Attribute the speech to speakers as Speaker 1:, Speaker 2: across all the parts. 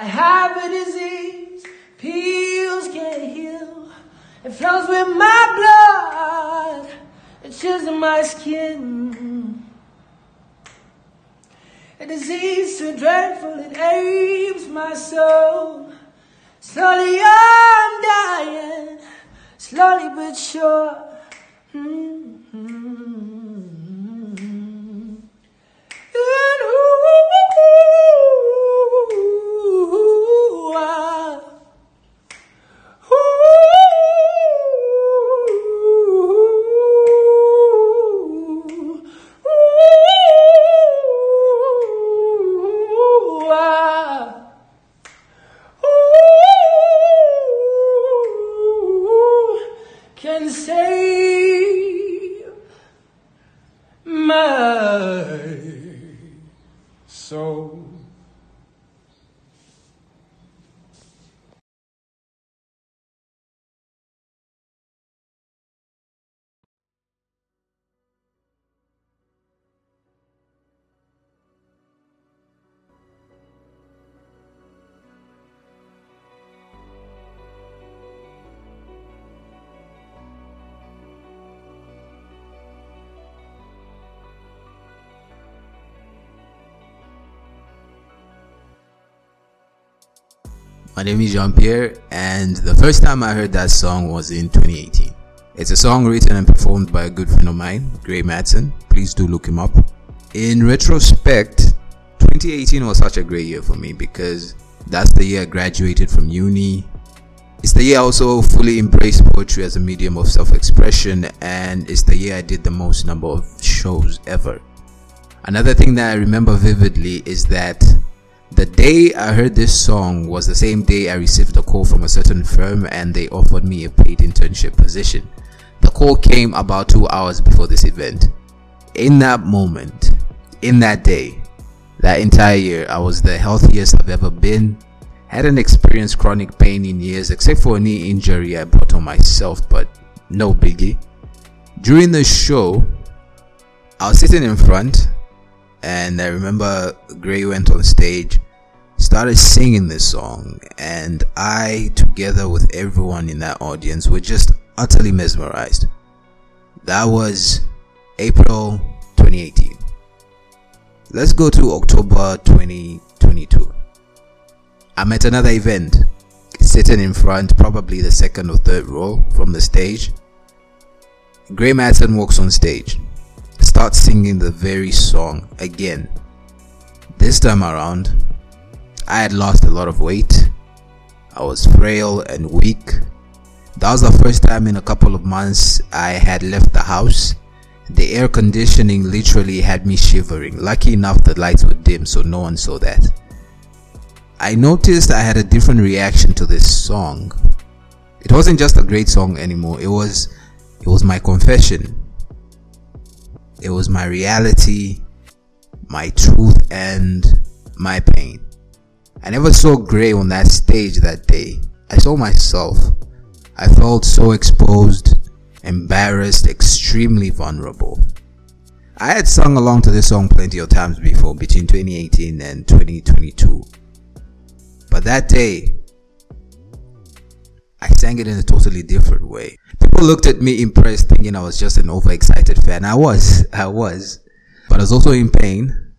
Speaker 1: I have a disease, pills can't heal. It flows with my blood, it chills in my skin. A disease so dreadful it apes my soul. Slowly I'm dying, slowly but sure. Mm-hmm. My
Speaker 2: name is Jean Pierre, and the first time I heard that song was in 2018. It's a song written and performed by a good friend of mine, Gray Madsen. Please do look him up. In retrospect, 2018 was such a great year for me because that's the year I graduated from uni. It's the year I also fully embraced poetry as a medium of self expression, and it's the year I did the most number of shows ever. Another thing that I remember vividly is that the day I heard this song was the same day I received a call from a certain firm and they offered me a paid internship position. The call came about two hours before this event. In that moment, in that day, that entire year, I was the healthiest I've ever been. Hadn't experienced chronic pain in years except for a knee injury I brought on myself, but no biggie. During the show, I was sitting in front and I remember Gray went on stage, started singing this song, and I, together with everyone in that audience, were just utterly mesmerized. That was April 2018. Let's go to October 2022. I'm at another event, sitting in front, probably the second or third row from the stage. Gray Madsen walks on stage starts singing the very song again. This time around, I had lost a lot of weight. I was frail and weak. That was the first time in a couple of months I had left the house. The air conditioning literally had me shivering. Lucky enough, the lights were dim, so no one saw that. I noticed I had a different reaction to this song. It wasn't just a great song anymore. It was it was my confession it was my reality, my truth, and my pain. I never saw Gray on that stage that day. I saw myself. I felt so exposed, embarrassed, extremely vulnerable. I had sung along to this song plenty of times before, between 2018 and 2022. But that day, I sang it in a totally different way. People looked at me impressed, thinking I was just an overexcited fan. I was, I was. But I was also in pain.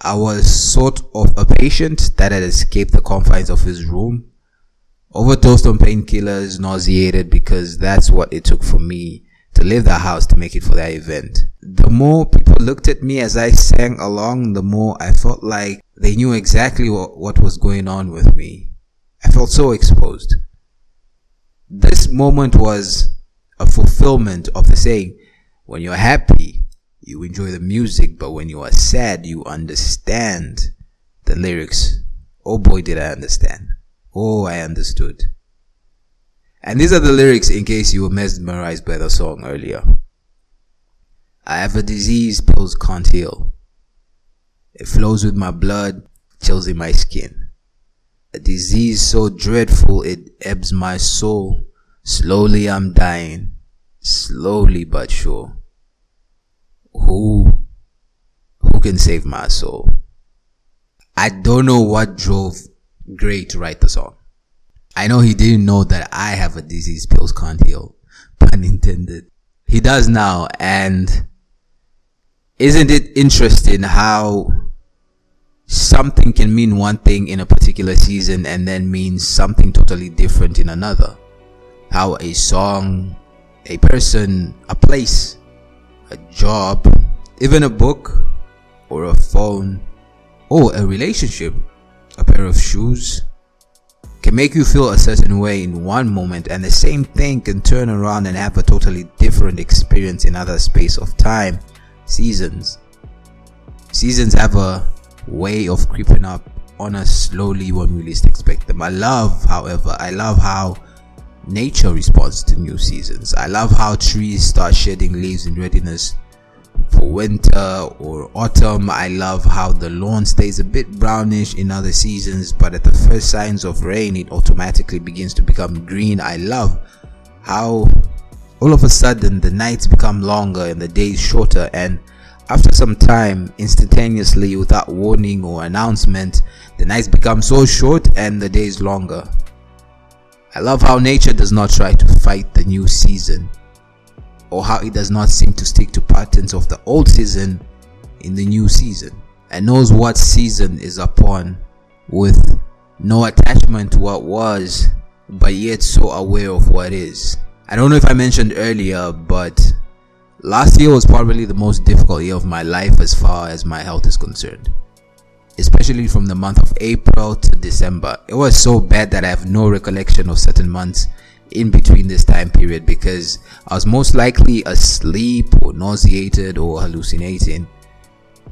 Speaker 2: I was sort of a patient that had escaped the confines of his room, overdosed on painkillers, nauseated because that's what it took for me to leave the house to make it for that event. The more people looked at me as I sang along, the more I felt like they knew exactly what, what was going on with me. I felt so exposed. This moment was a fulfillment of the saying, when you're happy, you enjoy the music, but when you are sad, you understand the lyrics. Oh boy, did I understand. Oh, I understood. And these are the lyrics in case you were mesmerized by the song earlier. I have a disease pills can't heal. It flows with my blood, chills in my skin. A disease so dreadful it ebbs my soul. Slowly I'm dying, slowly but sure. Who, who can save my soul? I don't know what drove Gray to write the song. I know he didn't know that I have a disease pills can't heal. Pun intended. He does now and isn't it interesting how something can mean one thing in a particular season and then mean something totally different in another? How a song, a person, a place, a job, even a book or a phone or a relationship, a pair of shoes, can make you feel a certain way in one moment and the same thing can turn around and have a totally different experience in other space of time seasons. Seasons have a way of creeping up on us slowly when we least expect them. I love, however, I love how nature responds to new seasons. I love how trees start shedding leaves in readiness for winter or autumn. I love how the lawn stays a bit brownish in other seasons, but at the first signs of rain, it automatically begins to become green. I love how all of a sudden the nights become longer and the days shorter and after some time instantaneously without warning or announcement the nights become so short and the days longer i love how nature does not try to fight the new season or how it does not seem to stick to patterns of the old season in the new season and knows what season is upon with no attachment to what was but yet so aware of what is I don't know if I mentioned earlier, but last year was probably the most difficult year of my life as far as my health is concerned. Especially from the month of April to December. It was so bad that I have no recollection of certain months in between this time period because I was most likely asleep or nauseated or hallucinating.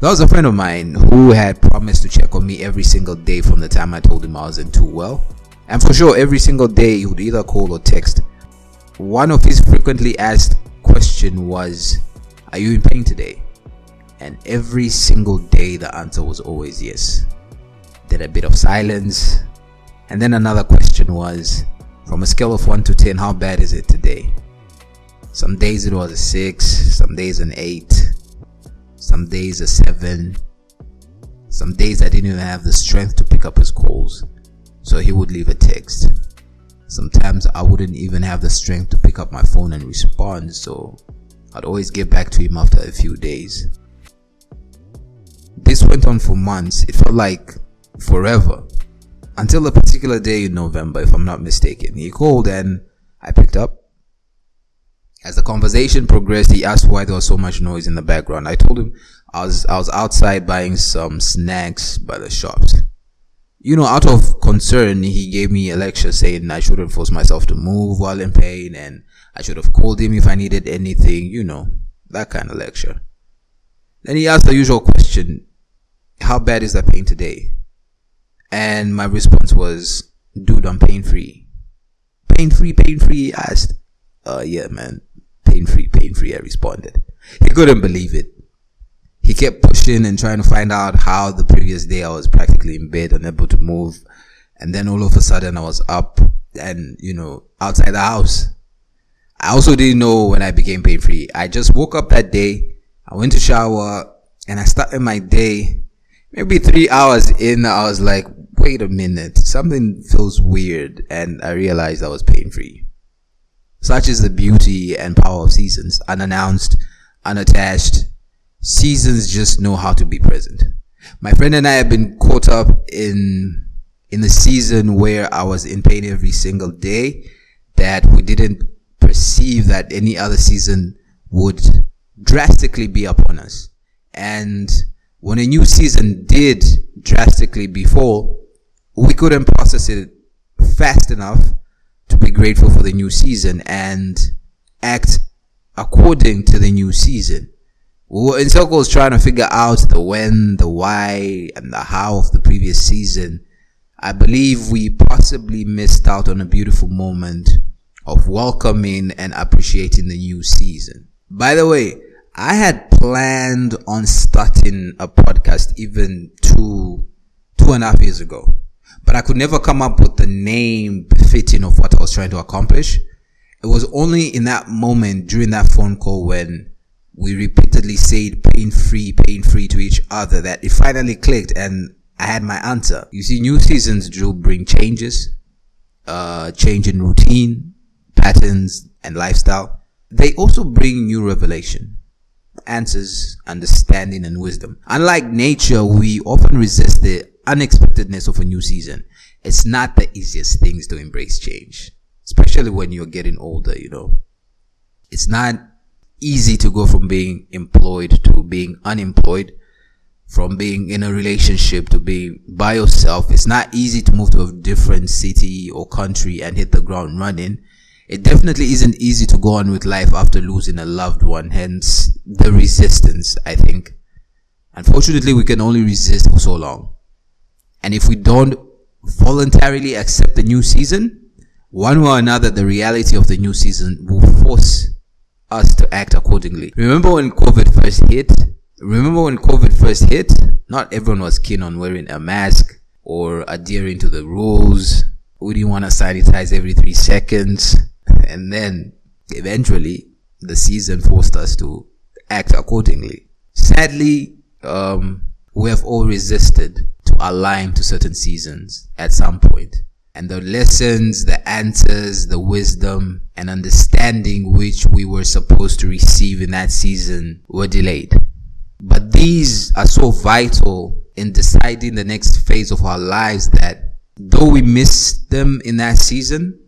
Speaker 2: There was a friend of mine who had promised to check on me every single day from the time I told him I wasn't too well. And for sure, every single day he would either call or text one of his frequently asked question was, Are you in pain today? And every single day the answer was always yes. Then a bit of silence. And then another question was, From a scale of 1 to 10, how bad is it today? Some days it was a 6, some days an 8, some days a 7. Some days I didn't even have the strength to pick up his calls. So he would leave a text. Sometimes I wouldn't even have the strength to pick up my phone and respond, so I'd always get back to him after a few days. This went on for months. It felt like forever. Until a particular day in November, if I'm not mistaken. He called and I picked up. As the conversation progressed, he asked why there was so much noise in the background. I told him I was I was outside buying some snacks by the shops you know, out of concern, he gave me a lecture saying I shouldn't force myself to move while in pain and I should have called him if I needed anything, you know, that kind of lecture. Then he asked the usual question, how bad is that pain today? And my response was, dude, I'm pain free. Pain free, pain free, he asked. Uh, yeah, man. Pain free, pain free, I responded. He couldn't believe it he kept pushing and trying to find out how the previous day I was practically in bed, unable to move. And then all of a sudden I was up and, you know, outside the house. I also didn't know when I became pain free. I just woke up that day. I went to shower and I started my day. Maybe three hours in, I was like, wait a minute, something feels weird. And I realized I was pain free. Such is the beauty and power of seasons. Unannounced, unattached, seasons just know how to be present. My friend and I have been caught up in in the season where I was in pain every single day that we didn't perceive that any other season would drastically be upon us. And when a new season did drastically befall, we couldn't process it fast enough to be grateful for the new season and act according to the new season we were in circles trying to figure out the when, the why, and the how of the previous season. I believe we possibly missed out on a beautiful moment of welcoming and appreciating the new season. By the way, I had planned on starting a podcast even two, two and a half years ago, but I could never come up with the name fitting of what I was trying to accomplish. It was only in that moment during that phone call when we repeatedly said pain free, pain free to each other that it finally clicked and I had my answer. You see, new seasons do bring changes, uh, change in routine, patterns, and lifestyle. They also bring new revelation, answers, understanding, and wisdom. Unlike nature, we often resist the unexpectedness of a new season. It's not the easiest things to embrace change, especially when you're getting older, you know. It's not easy to go from being employed to being unemployed from being in a relationship to being by yourself. It's not easy to move to a different city or country and hit the ground running. It definitely isn't easy to go on with life after losing a loved one, hence the resistance, I think. Unfortunately, we can only resist for so long. And if we don't voluntarily accept the new season, one way or another, the reality of the new season will force us to act accordingly. Remember when COVID first hit? Remember when COVID first hit? Not everyone was keen on wearing a mask or adhering to the rules. We didn't want to sanitize every three seconds. And then eventually the season forced us to act accordingly. Sadly, um, we have all resisted to align to certain seasons at some point. And the lessons, the answers, the wisdom and understanding which we were supposed to receive in that season were delayed. But these are so vital in deciding the next phase of our lives that though we miss them in that season,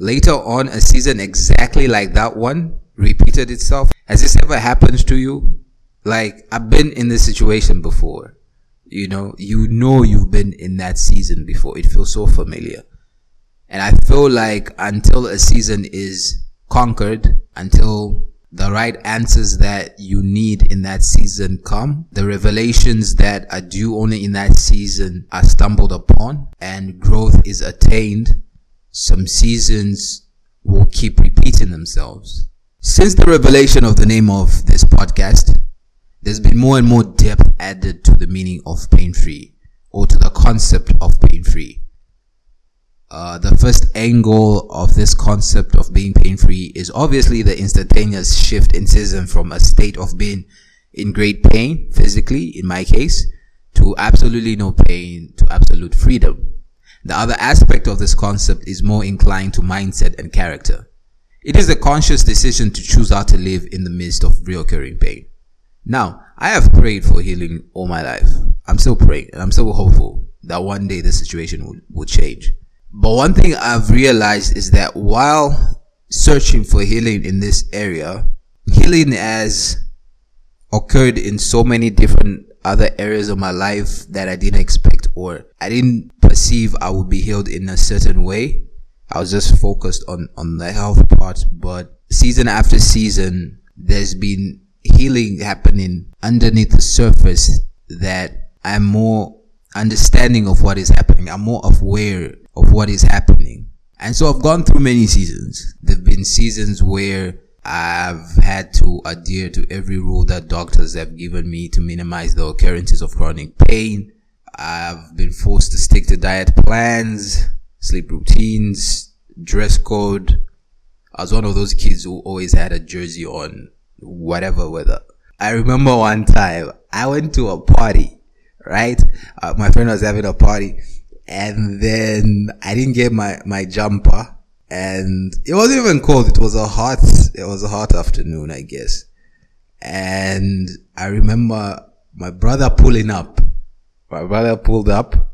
Speaker 2: later on a season exactly like that one repeated itself. Has this ever happened to you? Like I've been in this situation before. You know, you know you've been in that season before. It feels so familiar. And I feel like until a season is conquered, until the right answers that you need in that season come. The revelations that are due only in that season are stumbled upon and growth is attained. Some seasons will keep repeating themselves. Since the revelation of the name of this podcast, there's been more and more depth added to the meaning of pain free or to the concept of pain free. Uh, the first angle of this concept of being pain free is obviously the instantaneous shift in season from a state of being in great pain physically, in my case, to absolutely no pain to absolute freedom. The other aspect of this concept is more inclined to mindset and character. It is a conscious decision to choose how to live in the midst of reoccurring pain. Now, I have prayed for healing all my life. I'm still praying and I'm still hopeful that one day the situation will, will change. But one thing I've realized is that while searching for healing in this area, healing has occurred in so many different other areas of my life that I didn't expect or I didn't perceive I would be healed in a certain way. I was just focused on, on the health part, but season after season, there's been healing happening underneath the surface that I'm more understanding of what is happening. I'm more aware of what is happening. And so I've gone through many seasons. There've been seasons where I've had to adhere to every rule that doctors have given me to minimize the occurrences of chronic pain. I've been forced to stick to diet plans, sleep routines, dress code. I was one of those kids who always had a jersey on whatever weather. I remember one time I went to a party, right? Uh, my friend was having a party and then I didn't get my, my jumper and it wasn't even cold. It was a hot, it was a hot afternoon, I guess. And I remember my brother pulling up. My brother pulled up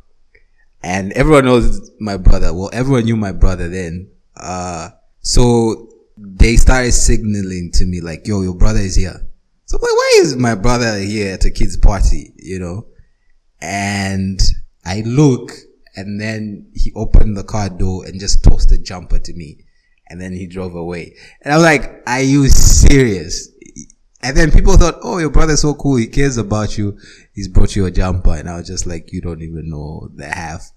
Speaker 2: and everyone knows my brother. Well, everyone knew my brother then. Uh, so they started signaling to me like, yo, your brother is here. So why, why is my brother here at a kid's party, you know? And I look and then he opened the car door and just tossed the jumper to me. And then he drove away. And I was like, are you serious? And then people thought, oh, your brother's so cool. He cares about you. He's brought you a jumper. And I was just like, you don't even know the half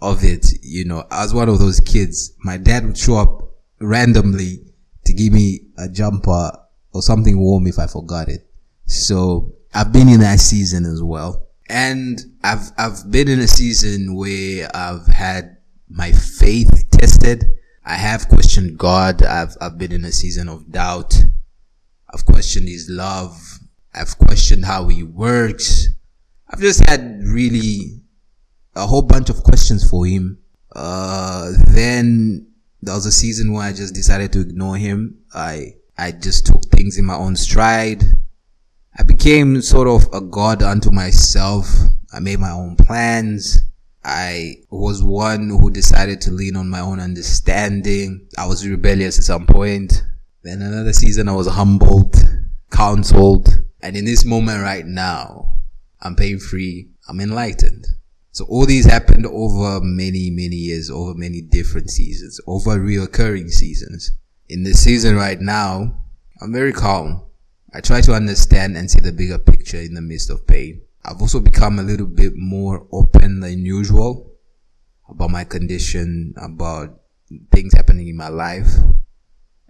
Speaker 2: of it. You know, I was one of those kids. My dad would show up randomly to give me a jumper or something warm if I forgot it. So I've been in that season as well. And I've, I've been in a season where I've had my faith tested. I have questioned God. I've, I've been in a season of doubt. I've questioned his love. I've questioned how he works. I've just had really a whole bunch of questions for him. Uh, then there was a season where I just decided to ignore him. I, I just took things in my own stride. I became sort of a god unto myself. I made my own plans. I was one who decided to lean on my own understanding. I was rebellious at some point. Then another season I was humbled, counseled. And in this moment right now, I'm pain free. I'm enlightened. So all these happened over many, many years, over many different seasons, over reoccurring seasons. In this season right now, I'm very calm. I try to understand and see the bigger picture in the midst of pain. I've also become a little bit more open than usual about my condition, about things happening in my life.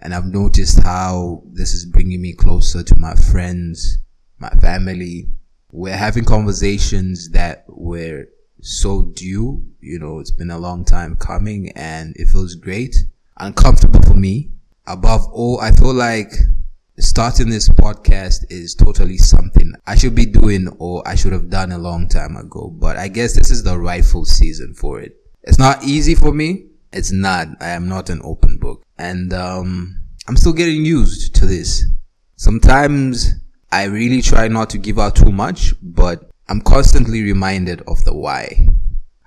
Speaker 2: And I've noticed how this is bringing me closer to my friends, my family. We're having conversations that were so due. You know, it's been a long time coming and it feels great. Uncomfortable for me. Above all, I feel like starting this podcast is totally something I should be doing or I should have done a long time ago. But I guess this is the rightful season for it. It's not easy for me. It's not. I am not an open book. And, um, I'm still getting used to this. Sometimes I really try not to give out too much, but I'm constantly reminded of the why.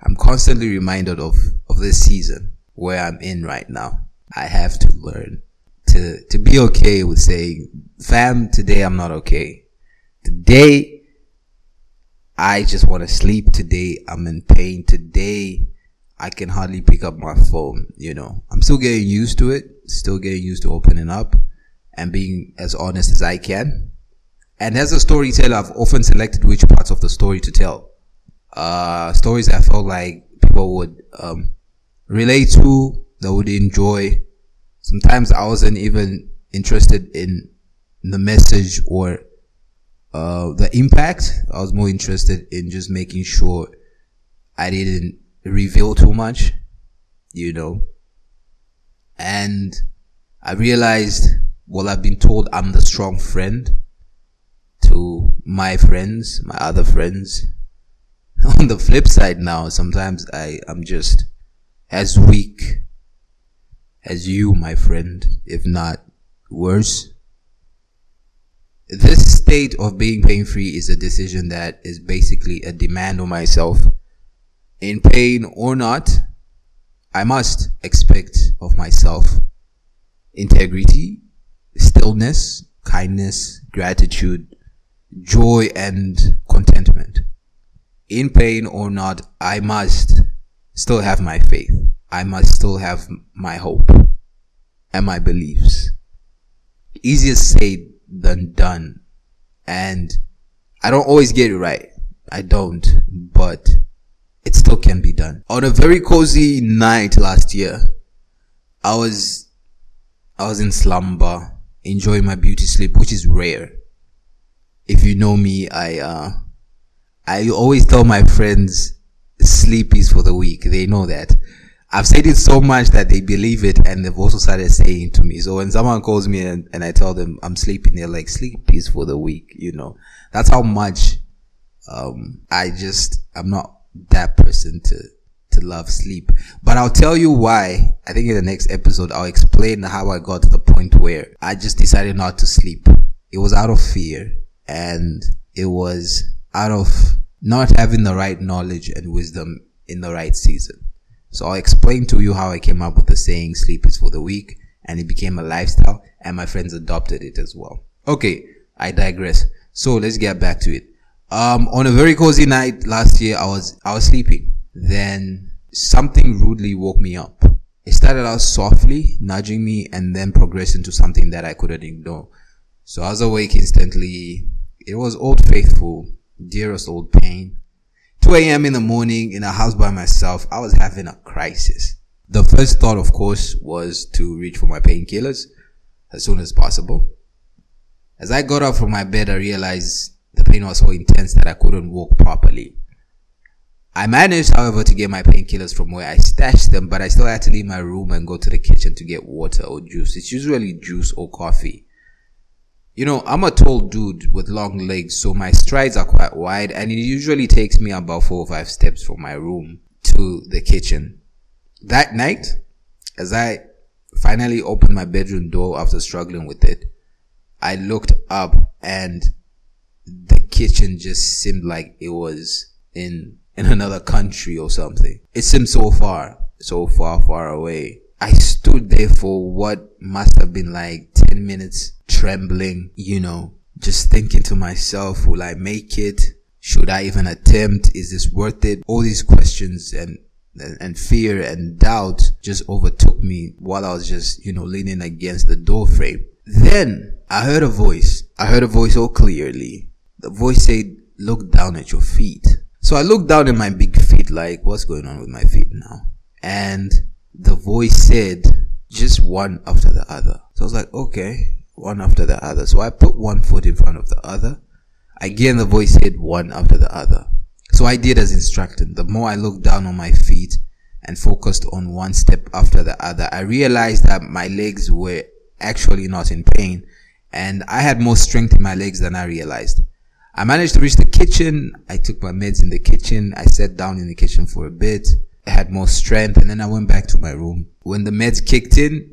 Speaker 2: I'm constantly reminded of, of this season where I'm in right now. I have to learn to, to be okay with saying, fam, today I'm not okay. Today, I just want to sleep. Today, I'm in pain. Today, I can hardly pick up my phone. You know, I'm still getting used to it, still getting used to opening up and being as honest as I can. And as a storyteller, I've often selected which parts of the story to tell. Uh, stories I felt like people would, um, relate to, that would enjoy. Sometimes I wasn't even interested in the message or, uh, the impact. I was more interested in just making sure I didn't reveal too much, you know. And I realized, well, I've been told I'm the strong friend to my friends, my other friends. On the flip side now, sometimes I, I'm just as weak as you, my friend, if not worse. This state of being pain free is a decision that is basically a demand on myself. In pain or not, I must expect of myself integrity, stillness, kindness, gratitude, joy and contentment. In pain or not, I must still have my faith. I must still have my hope and my beliefs. Easier said than done. And I don't always get it right. I don't, but it still can be done. On a very cozy night last year, I was, I was in slumber, enjoying my beauty sleep, which is rare if you know me, I uh, I always tell my friends sleep is for the weak. They know that. I've said it so much that they believe it and they've also started saying to me. So when someone calls me and, and I tell them I'm sleeping, they're like, sleep is for the weak, you know. That's how much um I just I'm not that person to to love sleep. But I'll tell you why. I think in the next episode I'll explain how I got to the point where I just decided not to sleep. It was out of fear and it was out of not having the right knowledge and wisdom in the right season. So I'll explain to you how I came up with the saying sleep is for the weak and it became a lifestyle and my friends adopted it as well. Okay, I digress. So let's get back to it. Um, on a very cozy night last year, I was, I was sleeping. Then something rudely woke me up. It started out softly, nudging me and then progressed into something that I couldn't ignore. So I was awake instantly, it was Old Faithful, dearest old pain. 2 a.m. in the morning in a house by myself, I was having a crisis. The first thought, of course, was to reach for my painkillers as soon as possible. As I got up from my bed, I realized the pain was so intense that I couldn't walk properly. I managed, however, to get my painkillers from where I stashed them, but I still had to leave my room and go to the kitchen to get water or juice. It's usually juice or coffee You know, I'm a tall dude with long legs, so my strides are quite wide, and it usually takes me about four or five steps from my room to the kitchen. That night, as I finally opened my bedroom door after struggling with it, I looked up and the kitchen just seemed like it was in in another country or something. It seemed so far, so far, far away. I stood there for what must have been like 10 minutes trembling, you know, just thinking to myself, will I make it? Should I even attempt? Is this worth it? All these questions and and fear and doubt just overtook me while I was just, you know, leaning against the door frame. Then I heard a voice. I heard a voice so clearly. The voice said, look down at your feet. So I looked down at my big feet like, what's going on with my feet now? And the voice said, just one after the other. So I was like, okay, one after the other. So I put one foot in front of the other. Again, the voice said one after the other. So I did as instructed. The more I looked down on my feet and focused on one step after the other, I realized that my legs were actually not in pain and I had more strength in my legs than I realized. I managed to reach the kitchen. I took my meds in the kitchen. I sat down in the kitchen for a bit. I had more strength and then I went back to my room. When the meds kicked in,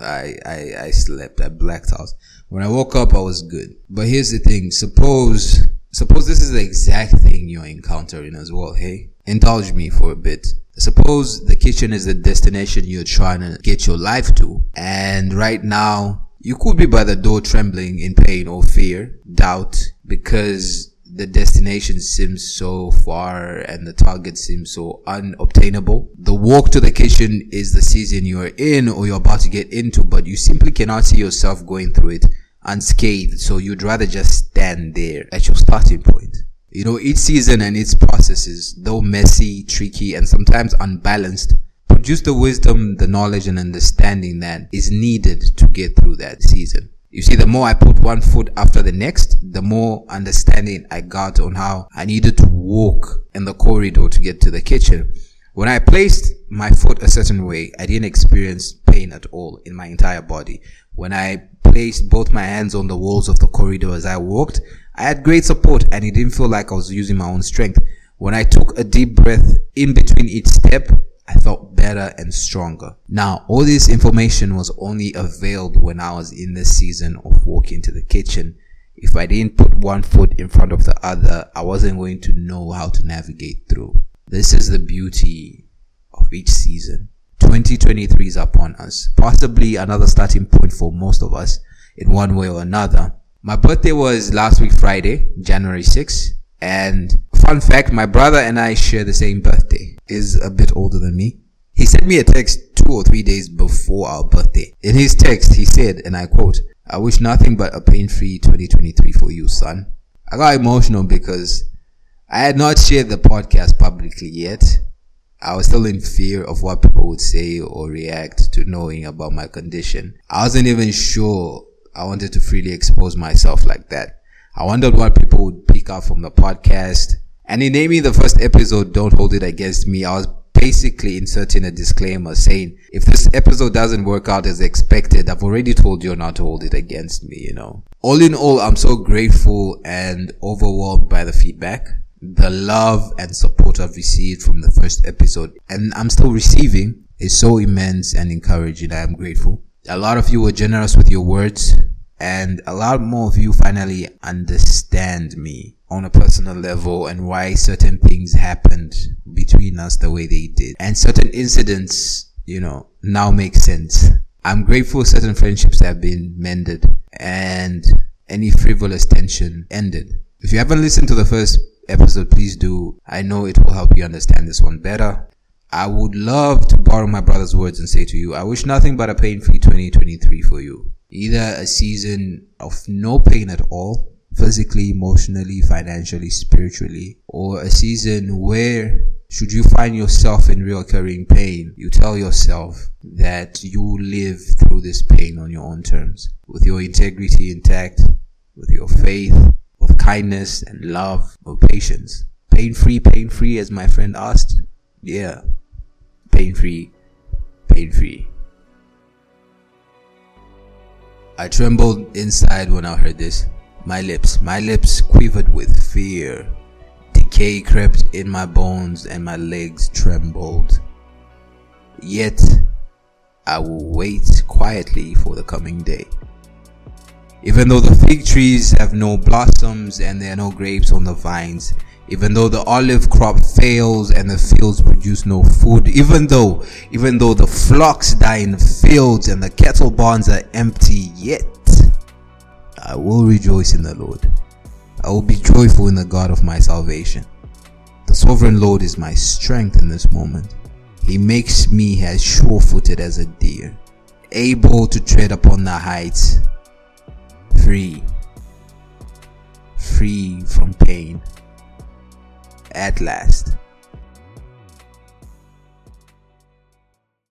Speaker 2: I, I, I slept. I blacked out. When I woke up, I was good. But here's the thing. Suppose, suppose this is the exact thing you're encountering as well. Hey, indulge me for a bit. Suppose the kitchen is the destination you're trying to get your life to. And right now, you could be by the door trembling in pain or fear, doubt, because the destination seems so far and the target seems so unobtainable. The walk to the kitchen is the season you're in or you're about to get into, but you simply cannot see yourself going through it unscathed. So you'd rather just stand there at your starting point. You know, each season and its processes, though messy, tricky, and sometimes unbalanced, produce the wisdom, the knowledge and understanding that is needed to get through that season. You see, the more I put one foot after the next, the more understanding I got on how I needed to walk in the corridor to get to the kitchen. When I placed my foot a certain way, I didn't experience pain at all in my entire body. When I placed both my hands on the walls of the corridor as I walked, I had great support and it didn't feel like I was using my own strength. When I took a deep breath in between each step, I felt better and stronger. Now, all this information was only availed when I was in the season of walking to the kitchen. If I didn't put one foot in front of the other, I wasn't going to know how to navigate through. This is the beauty of each season. 2023 is upon us. Possibly another starting point for most of us in one way or another. My birthday was last week Friday, January 6th. And fun fact, my brother and I share the same birthday. Is a bit older than me. He sent me a text two or three days before our birthday. In his text, he said, and I quote, I wish nothing but a pain-free 2023 for you, son. I got emotional because I had not shared the podcast publicly yet. I was still in fear of what people would say or react to knowing about my condition. I wasn't even sure I wanted to freely expose myself like that. I wondered what people would pick up from the podcast. And in naming the first episode, Don't Hold It Against Me, I was basically inserting a disclaimer saying, if this episode doesn't work out as expected, I've already told you not to hold it against me, you know. All in all, I'm so grateful and overwhelmed by the feedback, the love and support I've received from the first episode, and I'm still receiving is so immense and encouraging. I am grateful. A lot of you were generous with your words and a lot more of you finally understand me on a personal level and why certain things happened between us the way they did. And certain incidents you know now make sense. I'm grateful certain friendships have been mended and any frivolous tension ended. If you haven't listened to the first episode please do. I know it will help you understand this one better. I would love to borrow my brother's words and say to you i wish nothing but a pain-free 2023 for you either a season of no pain at all, physically, emotionally, financially, spiritually, or a season where should you find yourself in reoccurring pain, you tell yourself that you live through this pain on your own terms, with your integrity intact, with your faith, with kindness and love, with patience. Pain free, pain free, as my friend asked. Yeah. Pain free, pain free. I trembled inside when I heard this. My lips, my lips quivered with fear. Decay crept in my bones and my legs trembled. Yet, I will wait quietly for the coming day. Even though the fig trees have no blossoms and there are no grapes on the vines, even though the olive crop fails and the fields produce no food, even though, even though the flocks die in the fields and the cattle barns are empty, yet I will rejoice in the Lord. I will be joyful in the God of my salvation. The sovereign Lord is my strength in this moment. He makes me as sure footed as a deer, able to tread upon the heights, free, free from pain at last.